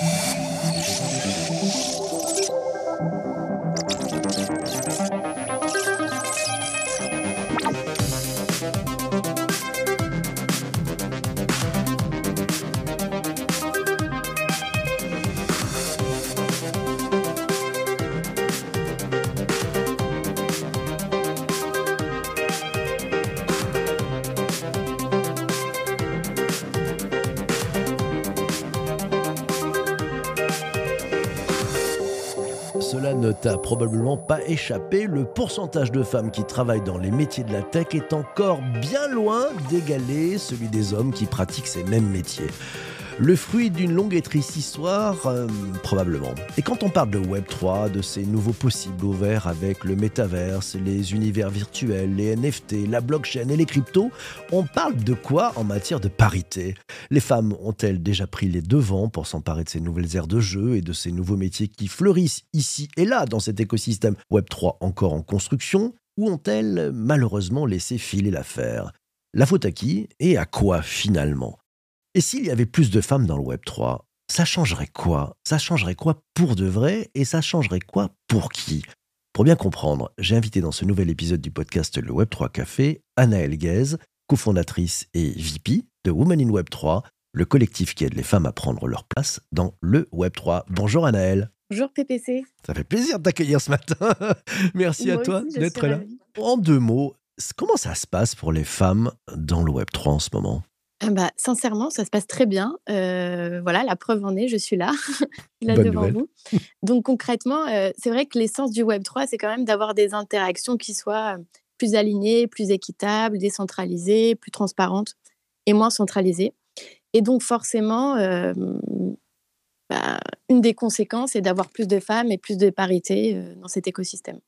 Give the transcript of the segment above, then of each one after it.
Yeah. Cela ne t'a probablement pas échappé, le pourcentage de femmes qui travaillent dans les métiers de la tech est encore bien loin d'égaler celui des hommes qui pratiquent ces mêmes métiers. Le fruit d'une longue et triste histoire, euh, probablement. Et quand on parle de Web3, de ces nouveaux possibles ouverts avec le métaverse, les univers virtuels, les NFT, la blockchain et les cryptos, on parle de quoi en matière de parité? Les femmes ont-elles déjà pris les devants pour s'emparer de ces nouvelles aires de jeu et de ces nouveaux métiers qui fleurissent ici et là dans cet écosystème Web3 encore en construction? Ou ont-elles malheureusement laissé filer l'affaire? La faute à qui et à quoi finalement? Et s'il y avait plus de femmes dans le Web 3, ça changerait quoi? Ça changerait quoi pour de vrai et ça changerait quoi pour qui? Pour bien comprendre, j'ai invité dans ce nouvel épisode du podcast Le Web 3 Café Anaëlle Guez, cofondatrice et VP de Women in Web 3, le collectif qui aide les femmes à prendre leur place dans le Web 3. Bonjour Anaëlle. Bonjour PPC. Ça fait plaisir de t'accueillir ce matin. Merci à toi d'être là. En deux mots, comment ça se passe pour les femmes dans le Web 3 en ce moment? Ah bah, sincèrement, ça se passe très bien. Euh, voilà, la preuve en est, je suis là, là devant vous. Donc concrètement, euh, c'est vrai que l'essence du Web 3, c'est quand même d'avoir des interactions qui soient plus alignées, plus équitables, décentralisées, plus transparentes et moins centralisées. Et donc forcément, euh, bah, une des conséquences est d'avoir plus de femmes et plus de parité dans cet écosystème.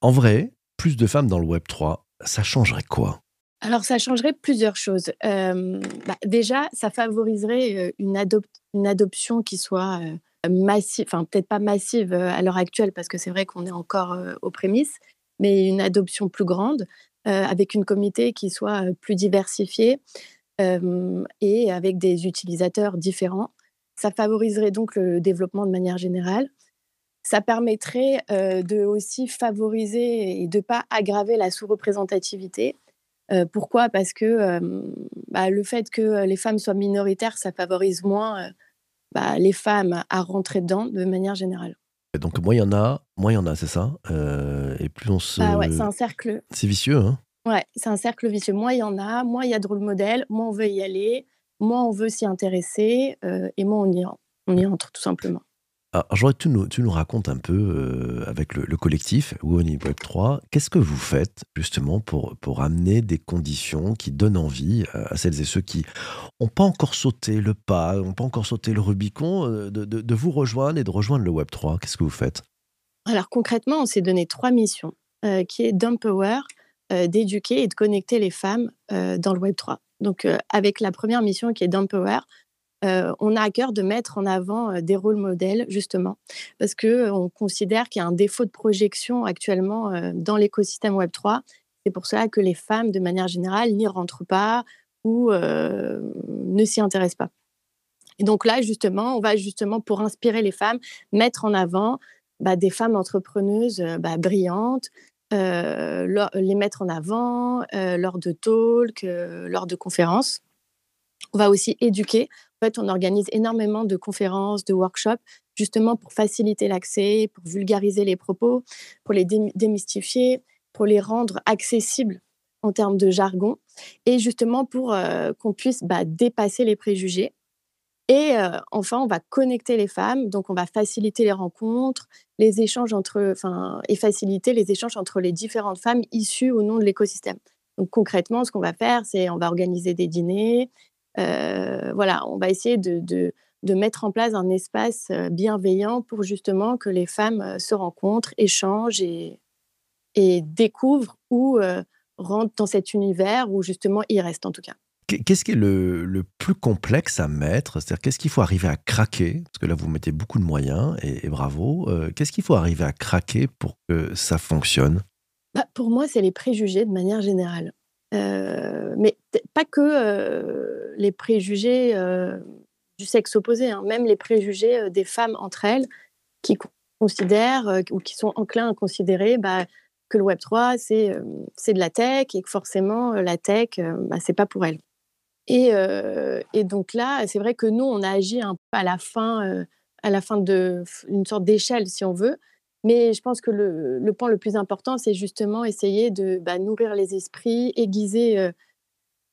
En vrai, plus de femmes dans le Web 3, ça changerait quoi? Alors, ça changerait plusieurs choses. Bah, déjà, ça favoriserait une, adoption qui soit massive, enfin peut-être pas massive à l'heure actuelle, parce que c'est vrai qu'on est encore aux prémices, mais une adoption plus grande, avec une comité qui soit plus diversifiée et avec des utilisateurs différents. Ça favoriserait donc le développement de manière générale. Ça permettrait de aussi favoriser et de ne pas aggraver la sous-représentativité pourquoi? Parce que bah, le fait que les femmes soient minoritaires, ça favorise moins bah, les femmes à rentrer dedans de manière générale. donc moins il y en a, moins il y en a, c'est ça? Et plus on se... Ah ouais, c'est un cercle. C'est vicieux, hein? Ouais, c'est un cercle vicieux. Moins il y en a, moins il y a de rôle modèle, moins on veut y aller, moins on veut s'y intéresser, et moins on y, on y entre tout simplement. Alors, que tu nous, racontes un peu euh, avec le, collectif Women Web 3, qu'est-ce que vous faites justement pour, pour amener des conditions qui donnent envie euh, à celles et ceux qui n'ont pas encore sauté le pas, n'ont pas encore sauté le Rubicon, euh, de, de, vous rejoindre et de rejoindre le Web 3 Qu'est-ce que vous faites? Alors concrètement, on s'est donné trois missions, qui est d'empower, d'éduquer et de connecter les femmes dans le Web 3. Donc avec la première mission qui est d'empower, on a à cœur de mettre en avant des rôles modèles, justement, parce qu'on considère qu'il y a un défaut de projection actuellement dans l'écosystème Web3. C'est pour cela que les femmes, de manière générale, n'y rentrent pas ou ne s'y intéressent pas. Et donc là, justement, on va justement, pour inspirer les femmes, mettre en avant bah, des femmes entrepreneuses bah, brillantes, les mettre en avant lors de talks, lors de conférences. On va aussi éduquer en fait, on organise énormément de conférences, de workshops, justement pour faciliter l'accès, pour vulgariser les propos, pour les démystifier, pour les rendre accessibles en termes de jargon, et justement pour euh, qu'on puisse bah, dépasser les préjugés. Et euh, enfin, on va connecter les femmes, donc on va faciliter les rencontres, les échanges entre, enfin, et faciliter les échanges entre les différentes femmes issues au nom de l'écosystème. Donc concrètement, ce qu'on va faire, c'est on va organiser des dîners, voilà, on va essayer de, mettre en place un espace euh, bienveillant pour justement que les femmes euh, se rencontrent, échangent et, découvrent ou rentrent dans cet univers où justement ils restent en tout cas. Qu'est-ce qui est le, plus complexe à mettre? C'est-à-dire, qu'est-ce qu'il faut arriver à craquer? Parce que là, vous mettez beaucoup de moyens et, bravo. qu'est-ce qu'il faut arriver à craquer pour que ça fonctionne? Bah, Pour moi, c'est les préjugés de manière générale. Mais pas que les préjugés du sexe opposé, hein. même les préjugés des femmes entre elles qui considèrent ou qui sont enclins à considérer bah, que le Web 3 c'est c'est de la tech et que forcément la tech bah, c'est pas pour elles. Et, et donc là, c'est vrai que nous on a agi un peu à la fin à la fin de sorte d'échelle si on veut. Mais je pense que le, point le plus important, c'est justement essayer de bah, nourrir les esprits, aiguiser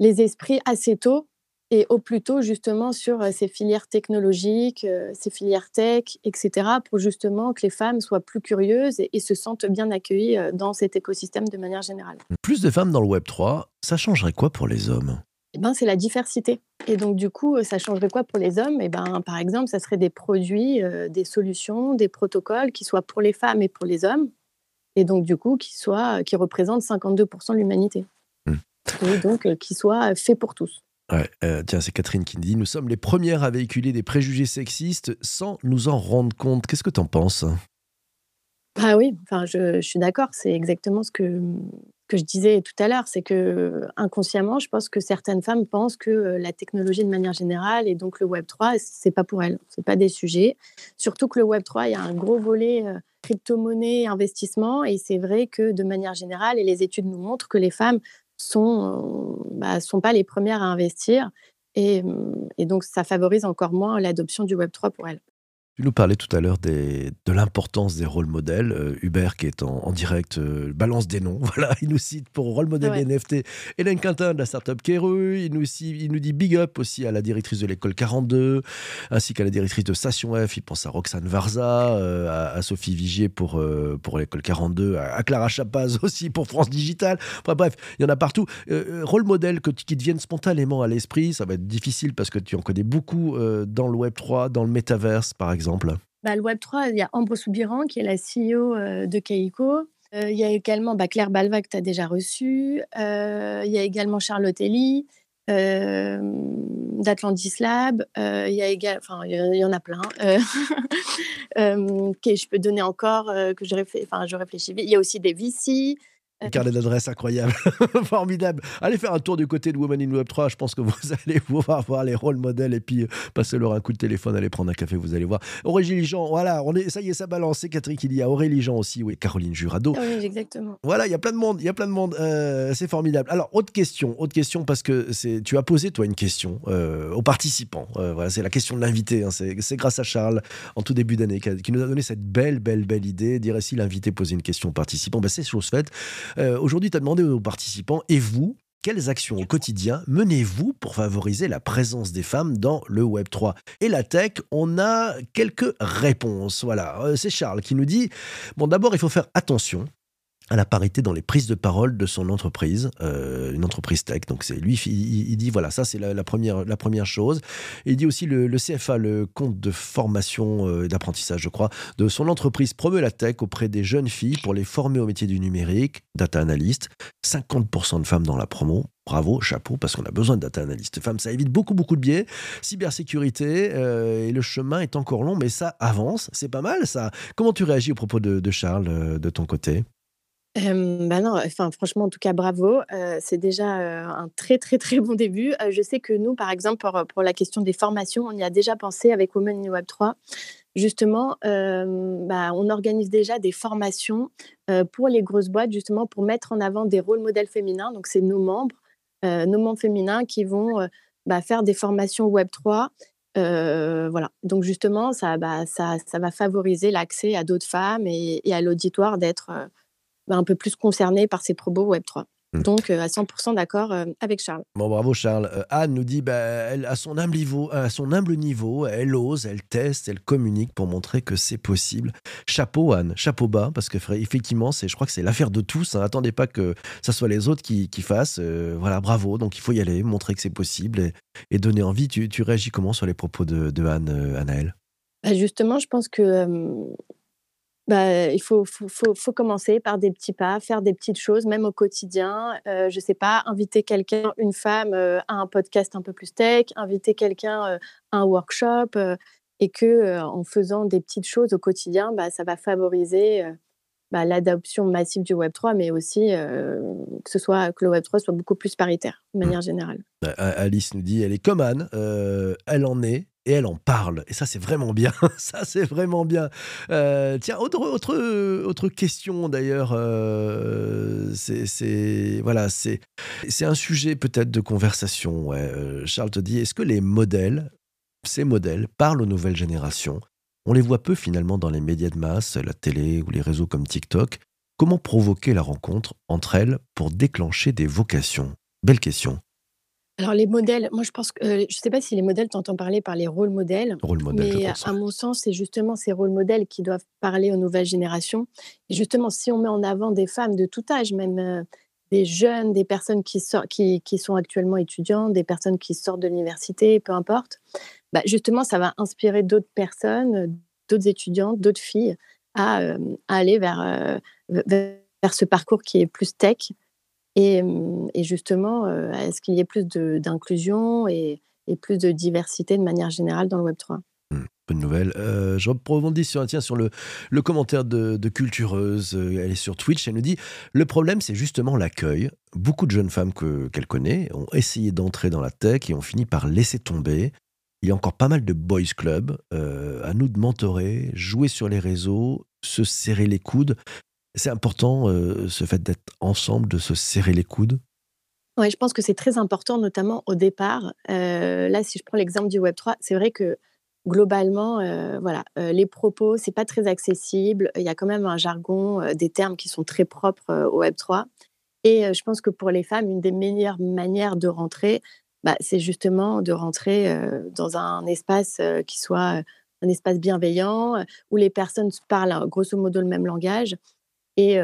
les esprits assez tôt et au plus tôt justement sur ces filières technologiques, ces filières tech, etc., pour justement que les femmes soient plus curieuses et, se sentent bien accueillies dans cet écosystème de manière générale. Plus de femmes dans le Web 3, ça changerait quoi pour les hommes? Eh ben, c'est la diversité. Et donc, du coup, ça changerait quoi pour les hommes? Eh ben, Par exemple, ça serait des produits, des solutions, des protocoles qui soient pour les femmes et pour les hommes. Et donc, du coup, qui, soient, qui représentent 52% de l'humanité. Mmh. Et donc, qui soient faits pour tous. Ouais, euh, tiens, c'est Catherine qui dit Nous sommes les premières à véhiculer des préjugés sexistes sans nous en rendre compte. Qu'est-ce que tu en penses? Ah oui, enfin, je, suis d'accord. C'est exactement ce que, que je disais tout à l'heure. C'est que inconsciemment, je pense que certaines femmes pensent que euh, la technologie de manière générale et donc le Web 3, c'est pas pour elles. C'est pas des sujets. Surtout que le Web 3, il y a un gros volet euh, crypto-monnaie, investissement. Et c'est vrai que de manière générale, et les études nous montrent que les femmes sont, bah, sont pas les premières à investir. Et, et, donc, ça favorise encore moins l'adoption du Web3 pour elles. Tu nous parlais tout à l'heure de l'importance des rôles modèles. Euh, Hubert, qui est en, direct, euh, balance des noms. Voilà, il nous cite pour rôle modèle NFT Hélène Quintin de la startup Keru. Il nous, il nous dit big up aussi à la directrice de l'école 42, ainsi qu'à la directrice de Station F. Il pense à Roxane Varza, euh, à, Sophie Vigier pour, pour l'école 42, à, Clara Chapaz aussi pour France Digital. bref, il y en a partout. rôle modèle qui te viennent spontanément à l'esprit. Ça va être difficile parce que tu en connais beaucoup dans le Web 3, dans le métaverse, par exemple. Bah, le Web3, il y a Ambre Soubiran, qui est la CEO euh, de Keiko. Euh, il y a également bah, Claire Balva, que tu as déjà reçue. Euh, il y a également Charlotte Ellie d'Atlantis Lab. il y il y en a plein. que je peux donner encore, que je, je réfléchis. Il y a aussi des VC. Un carnet d'adresse incroyable, formidable. Allez faire un tour du côté de Woman in Web 3. Je pense que vous allez pouvoir voir les rôles modèles et puis euh, passer leur un coup de téléphone, allez prendre un café, vous allez voir. Aurélie Jean, voilà, on est, ça y est, ça balance. C'est Catherine qui dit à Aurélie Jean aussi, oui, Caroline Jurado. Ah oui, exactement. Voilà, il y a plein de monde, il y a plein de monde. Euh, c'est formidable. Alors, autre question, autre question parce que c'est, tu as posé toi une question euh, aux participants. voilà, c'est la question de l'invité. Hein. c'est, grâce à Charles en tout début d'année qui, nous a donné cette belle, belle, belle idée. Dire si l'invité posait une question aux participants, ben, c'est chose faite. Euh, aujourd'hui, tu as demandé aux participants, et vous, quelles actions au quotidien menez-vous pour favoriser la présence des femmes dans le Web 3 Et la tech, on a quelques réponses. Voilà, euh, c'est Charles qui nous dit, bon d'abord il faut faire attention à la parité dans les prises de parole de son entreprise, euh, une entreprise tech. Donc c'est lui, il, dit voilà, ça c'est la, première, la première chose. il dit aussi le, CFA, le compte de formation euh, et d'apprentissage, je crois, de son entreprise promeut la tech auprès des jeunes filles pour les former au métier du numérique, data analyst. 50% de femmes dans la promo. Bravo, chapeau, parce qu'on a besoin de data analyst femmes. Ça évite beaucoup, beaucoup de biais. Cybersécurité, euh, et le chemin est encore long, mais ça avance. C'est pas mal, ça. Comment tu réagis au propos de Charles, de ton côté? Bah non, enfin, franchement, en tout cas, bravo. c'est déjà un très, très, très bon début. je sais que nous, par exemple, pour, la question des formations, on y a déjà pensé avec Women in Web 3. Justement, bah, on organise déjà des formations pour les grosses boîtes, justement, pour mettre en avant des rôles modèles féminins. Donc, c'est nos membres, nos membres féminins qui vont bah, faire des formations Web 3 voilà. Donc justement, ça, va favoriser l'accès à d'autres femmes et, à l'auditoire d'être un peu plus concerné par ces probos Web3. Mmh. Donc, euh, à 100% d'accord euh, avec Charles. Bon, bravo Charles. Euh, Anne nous dit, bah, elle, à, son humble niveau, à son humble niveau, elle ose, elle teste, elle communique pour montrer que c'est possible. Chapeau Anne, chapeau bas, parce que effectivement, je crois que c'est l'affaire de tous. Hein. Attendez pas que ce soit les autres qui, qui fassent. voilà, bravo. Donc, il faut y aller, montrer que c'est possible et, donner envie. Tu, tu, réagis comment sur les propos de, de Anne, Anaëlle? Bah, Justement, je pense que bah, il faut, faut, faut, faut, commencer par des petits pas, faire des petites choses, même au quotidien. Euh, je sais pas, inviter quelqu'un, une femme, euh, à un podcast un peu plus tech, inviter quelqu'un euh, à un workshop, et que en faisant des petites choses au quotidien, bah, ça va favoriser bah, l'adoption massive du Web 3, mais aussi que ce soit que le Web 3 soit beaucoup plus paritaire de mmh. manière générale. Alice nous dit, elle est comme Anne, elle en est, et elle en parle. Et ça, c'est vraiment bien. ça, c'est vraiment bien. Euh, tiens, autre, autre, autre question d'ailleurs. Euh, c'est voilà, c'est un sujet peut-être de conversation. Euh, Charles te dit est-ce que les modèles, ces modèles, parlent aux nouvelles générations? On les voit peu finalement dans les médias de masse, la télé ou les réseaux comme TikTok. Comment provoquer la rencontre entre elles pour déclencher des vocations? Belle question. Alors les modèles, moi je pense que, je ne sais pas si les modèles, tu entends parler par les rôles modèles, Rôle modèle, mais à mon sens, c'est justement ces rôles modèles qui doivent parler aux nouvelles générations. Et justement, si on met en avant des femmes de tout âge, même des jeunes, des personnes qui, qui, qui, sont actuellement étudiantes, des personnes qui sortent de l'université, peu importe, bah justement, ça va inspirer d'autres personnes, d'autres étudiantes, d'autres filles à, aller vers, vers ce parcours qui est plus tech et, justement, est-ce qu'il y ait plus d'inclusion et, plus de diversité de manière générale dans le Web3 mmh, Bonne nouvelle. je rebondis sur, le, commentaire de, Cultureuse. Elle est sur Twitch. Elle nous dit Le problème, c'est justement l'accueil. Beaucoup de jeunes femmes qu'elle connaît ont essayé d'entrer dans la tech et ont fini par laisser tomber. Il y a encore pas mal de boys club. à nous de mentorer, jouer sur les réseaux, se serrer les coudes. C'est important, euh, ce fait d'être ensemble, de se serrer les coudes? Oui, je pense que c'est très important, notamment au départ. Euh, là, si je prends l'exemple du Web3, c'est vrai que globalement, euh, voilà, les propos, c'est pas très accessible. Il y a quand même un jargon, des termes qui sont très propres au Web3. Et je pense que pour les femmes, une des meilleures manières de rentrer, bah, c'est justement de rentrer dans un espace qui soit un espace bienveillant, où les personnes parlent grosso modo le même langage et,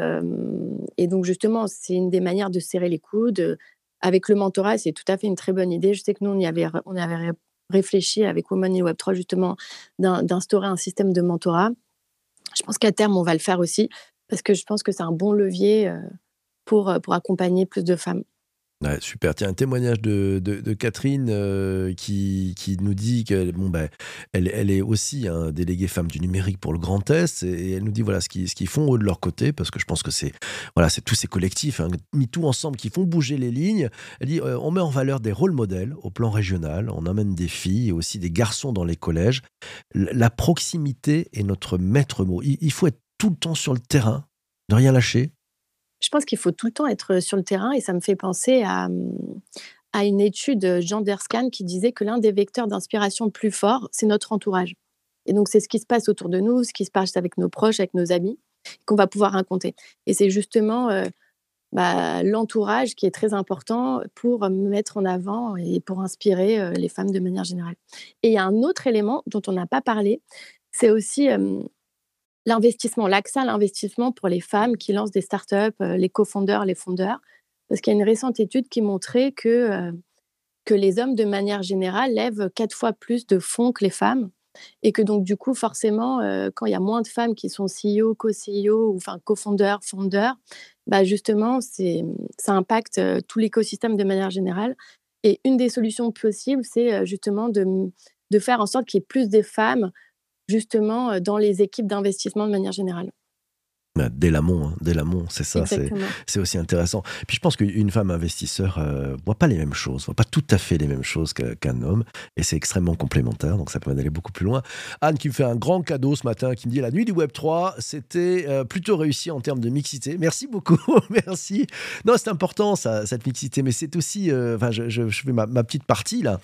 donc, justement, c'est une des manières de serrer les coudes. Avec le mentorat, c'est tout à fait une très bonne idée. Je sais que nous, on y avait, on avait réfléchi avec Women in Web3, justement, d'instaurer un système de mentorat. Je pense qu'à terme, on va le faire aussi, parce que je pense que c'est un bon levier pour, pour accompagner plus de femmes super. Tiens, un témoignage de, Catherine euh, qui, nous dit qu'elle bon, ben, elle, est aussi un délégué femme du numérique pour le Grand Est et elle nous dit voilà ce qu'ils ce qu'ils font eux de leur côté parce que je pense que c'est voilà c'est tous ces collectifs hein, mis tout ensemble qui font bouger les lignes. Elle dit euh, on met en valeur des rôles modèles au plan régional, on amène des filles et aussi des garçons dans les collèges. La proximité est notre maître mot. il faut être tout le temps sur le terrain, ne rien lâcher, je pense qu'il faut tout le temps être sur le terrain et ça me fait penser à, à une étude Jean Derscan qui disait que l'un des vecteurs d'inspiration le plus fort, c'est notre entourage. Et donc, c'est ce qui se passe autour de nous, ce qui se passe avec nos proches, avec nos amis, qu'on va pouvoir raconter. Et c'est justement bah, l'entourage qui est très important pour mettre en avant et pour inspirer les femmes de manière générale. Et il y a un autre élément dont on n'a pas parlé, c'est aussi l'investissement, l'accès à l'investissement pour les femmes qui lancent des startups, euh, les cofondeurs, les fondeurs. Parce qu'il y a une récente étude qui montrait que, euh, que les hommes, de manière générale, lèvent quatre fois plus de fonds que les femmes. Et que donc, du coup, forcément, euh, quand il y a moins de femmes qui sont CEO, co-CEO, ou enfin co-fondeurs, fondeurs, bah justement, ça impacte tout l'écosystème de manière générale. Et une des solutions possibles, c'est justement de, de faire en sorte qu'il y ait plus de femmes justement dans les équipes d'investissement de manière générale. Bah, dès l'amont, hein, dès l'amont, c'est ça, c'est aussi intéressant. Puis je pense qu'une femme investisseur ne voit pas les mêmes choses, voit pas tout à fait les mêmes choses qu'un homme, et c'est extrêmement complémentaire, donc ça permet d'aller beaucoup plus loin. Anne qui me fait un grand cadeau ce matin, qui me dit la nuit du Web 3, c'était plutôt réussi en termes de mixité. Merci beaucoup, merci. Non, c'est important ça, cette mixité, mais c'est aussi, enfin, je, fais ma, ma, petite partie là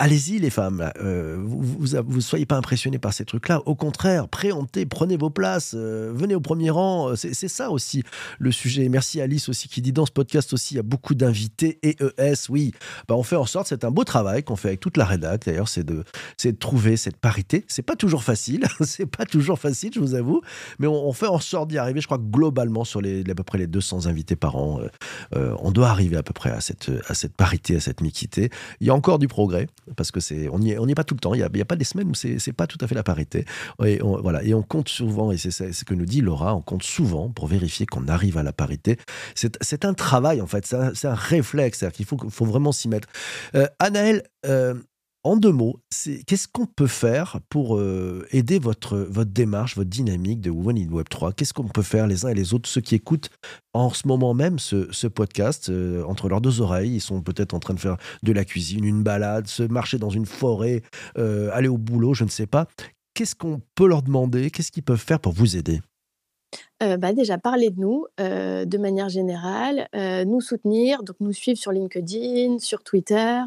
allez-y les femmes, euh, vous ne soyez pas impressionnés par ces trucs-là. Au contraire, préhentez, prenez vos places, euh, venez au premier rang. C'est ça aussi le sujet. Merci Alice aussi qui dit dans ce podcast aussi, il y a beaucoup d'invités EES. Oui, bah, on fait en sorte, c'est un beau travail qu'on fait avec toute la rédac. D'ailleurs, c'est de, trouver cette parité. C'est pas toujours facile, c'est pas toujours facile, je vous avoue, mais on, fait en sorte d'y arriver. Je crois que globalement, sur les, à peu près les 200 invités par an, euh, on doit arriver à peu près à cette, à cette parité, à cette mixité. Il y a encore du progrès parce que c'est on n'y est, pas tout le temps. Il n'y a, a, pas des semaines où c'est n'est pas tout à fait la parité. Et on, voilà, et on compte souvent, et c'est ce que nous dit Laura, on compte souvent pour vérifier qu'on arrive à la parité. C'est un travail en fait, c'est un, réflexe, faut, faut vraiment s'y mettre. Euh, Anaël, euh, en deux mots, qu'est-ce qu'on peut faire pour euh, aider votre, votre démarche, votre dynamique de Women in Web 3 Qu'est-ce qu'on peut faire les uns et les autres, ceux qui écoutent en ce moment même ce, podcast, euh, entre leurs deux oreilles, ils sont peut-être en train de faire de la cuisine, une balade, se marcher dans une forêt, euh, aller au boulot, je ne sais pas. Qu'est-ce qu'on peut leur demander? Qu'est-ce qu'ils peuvent faire pour vous aider? Bah déjà parler de nous de manière générale, nous soutenir, donc nous suivre sur LinkedIn, sur Twitter,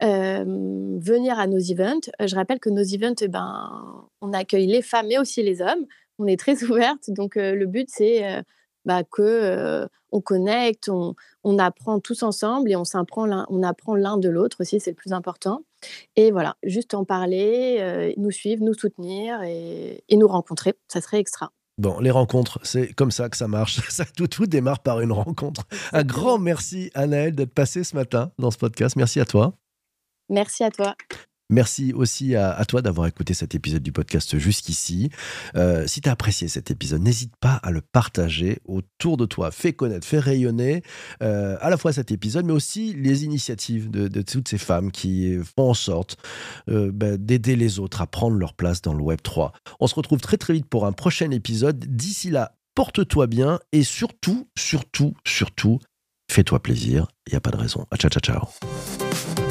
venir à nos events. Je rappelle que nos events, eh ben, on accueille les femmes mais aussi les hommes. On est très ouverte, donc le but c'est bah, que on connecte, on, on, apprend tous ensemble et on s'apprend on apprend l'un de l'autre aussi, c'est le plus important. Et voilà, juste en parler, nous suivre, nous soutenir et, et nous rencontrer, ça serait extra. Bon, les rencontres, c'est comme ça que ça marche. Ça, tout, tout démarre par une rencontre. Un grand merci, Anaël, d'être passé ce matin dans ce podcast. Merci à toi. Merci à toi. Merci aussi à, toi d'avoir écouté cet épisode du podcast jusqu'ici. Euh, si tu as apprécié cet épisode, n'hésite pas à le partager autour de toi. Fais connaître, fais rayonner euh, à la fois cet épisode, mais aussi les initiatives de, toutes ces femmes qui font en sorte euh, ben, d'aider les autres à prendre leur place dans le Web 3. On se retrouve très très vite pour un prochain épisode. D'ici là, porte-toi bien et surtout, surtout, surtout, fais-toi plaisir. Il n'y a pas de raison. Ciao, ciao, ciao.